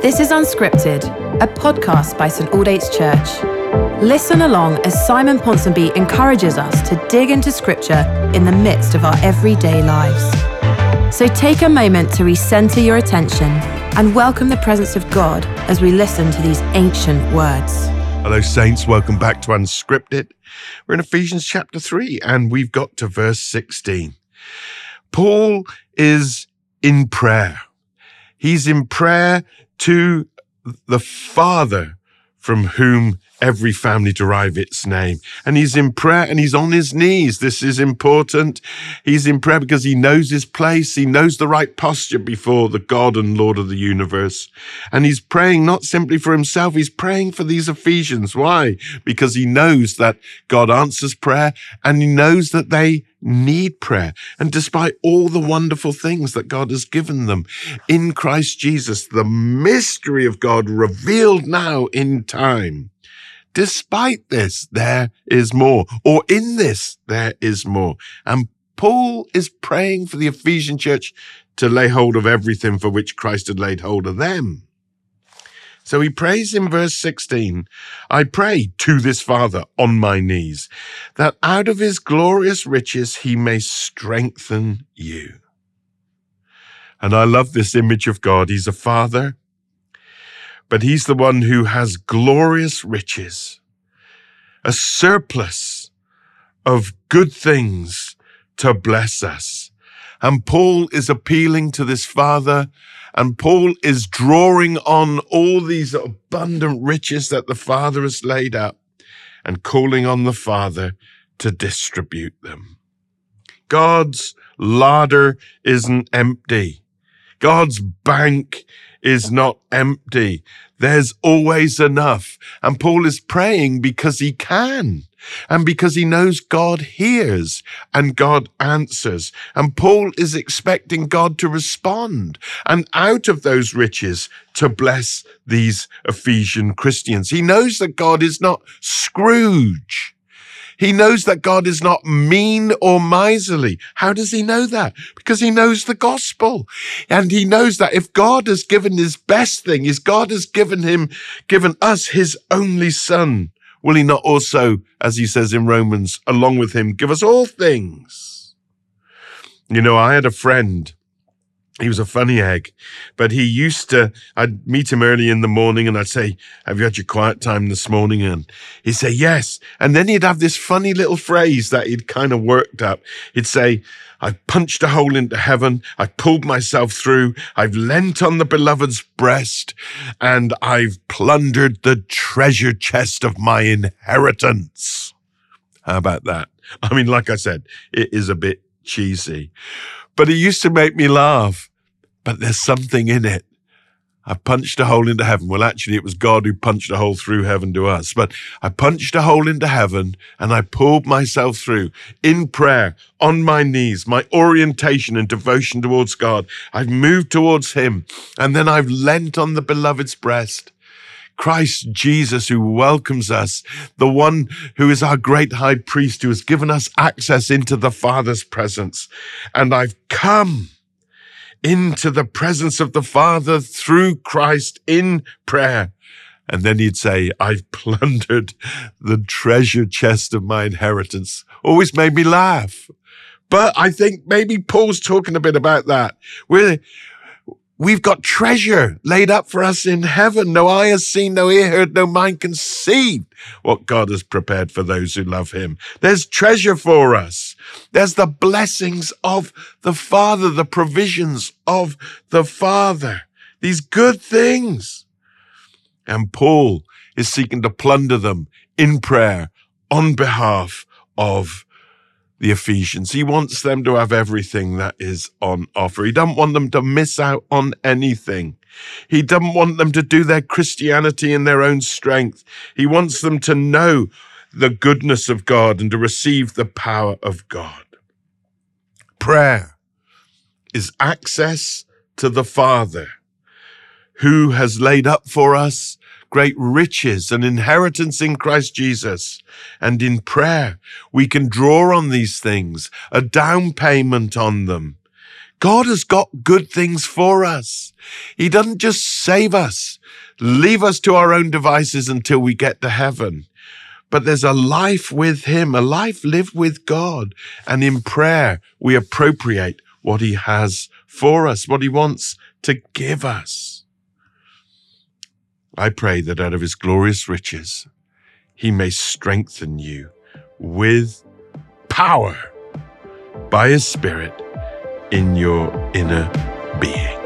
This is Unscripted, a podcast by St Aldate's Church. Listen along as Simon Ponsonby encourages us to dig into Scripture in the midst of our everyday lives. So take a moment to recenter your attention and welcome the presence of God as we listen to these ancient words. Hello, Saints. Welcome back to Unscripted. We're in Ephesians chapter 3, and we've got to verse 16. Paul is in prayer. He's in prayer to the Father from whom every family derive its name. And he's in prayer and he's on his knees. This is important. He's in prayer because he knows his place. He knows the right posture before the God and Lord of the universe. And he's praying not simply for himself. He's praying for these Ephesians. Why? Because he knows that God answers prayer and he knows that they need prayer. And despite all the wonderful things that God has given them in Christ Jesus, the mystery of God revealed now in time, Despite this, there is more, or in this, there is more. And Paul is praying for the Ephesian church to lay hold of everything for which Christ had laid hold of them. So he prays in verse 16, I pray to this Father on my knees, that out of his glorious riches he may strengthen you. And I love this image of God. He's a father but he's the one who has glorious riches, a surplus of good things to bless us. And Paul is appealing to this father and Paul is drawing on all these abundant riches that the father has laid up and calling on the father to distribute them. God's larder isn't empty. God's bank is not empty. There's always enough. And Paul is praying because he can and because he knows God hears and God answers. And Paul is expecting God to respond and out of those riches to bless these Ephesian Christians. He knows that God is not Scrooge. He knows that God is not mean or miserly. How does he know that? Because he knows the gospel. And he knows that if God has given his best thing, is God has given him, given us his only son, will he not also, as he says in Romans, along with him, give us all things? You know, I had a friend he was a funny egg, but he used to, I'd meet him early in the morning and I'd say, have you had your quiet time this morning? And he'd say, yes. And then he'd have this funny little phrase that he'd kind of worked up. He'd say, I've punched a hole into heaven. I've pulled myself through. I've leant on the beloved's breast and I've plundered the treasure chest of my inheritance. How about that? I mean, like I said, it is a bit cheesy, but it used to make me laugh but there's something in it. I punched a hole into heaven. Well, actually, it was God who punched a hole through heaven to us. But I punched a hole into heaven and I pulled myself through in prayer, on my knees, my orientation and devotion towards God. I've moved towards Him and then I've leant on the beloved's breast. Christ Jesus, who welcomes us, the one who is our great high priest, who has given us access into the Father's presence. And I've come into the presence of the Father through Christ in prayer. And then he'd say, I've plundered the treasure chest of my inheritance. Always made me laugh. But I think maybe Paul's talking a bit about that. We're, We've got treasure laid up for us in heaven. No eye has seen, no ear heard, no mind conceived what God has prepared for those who love him. There's treasure for us. There's the blessings of the Father, the provisions of the Father, these good things. And Paul is seeking to plunder them in prayer on behalf of the Ephesians. He wants them to have everything that is on offer. He doesn't want them to miss out on anything. He doesn't want them to do their Christianity in their own strength. He wants them to know the goodness of God and to receive the power of God. Prayer is access to the Father who has laid up for us great riches and inheritance in Christ Jesus. And in prayer, we can draw on these things, a down payment on them. God has got good things for us. He doesn't just save us, leave us to our own devices until we get to heaven. But there's a life with Him, a life lived with God. And in prayer, we appropriate what He has for us, what He wants to give us. I pray that out of His glorious riches, He may strengthen you with power by His Spirit in your inner being.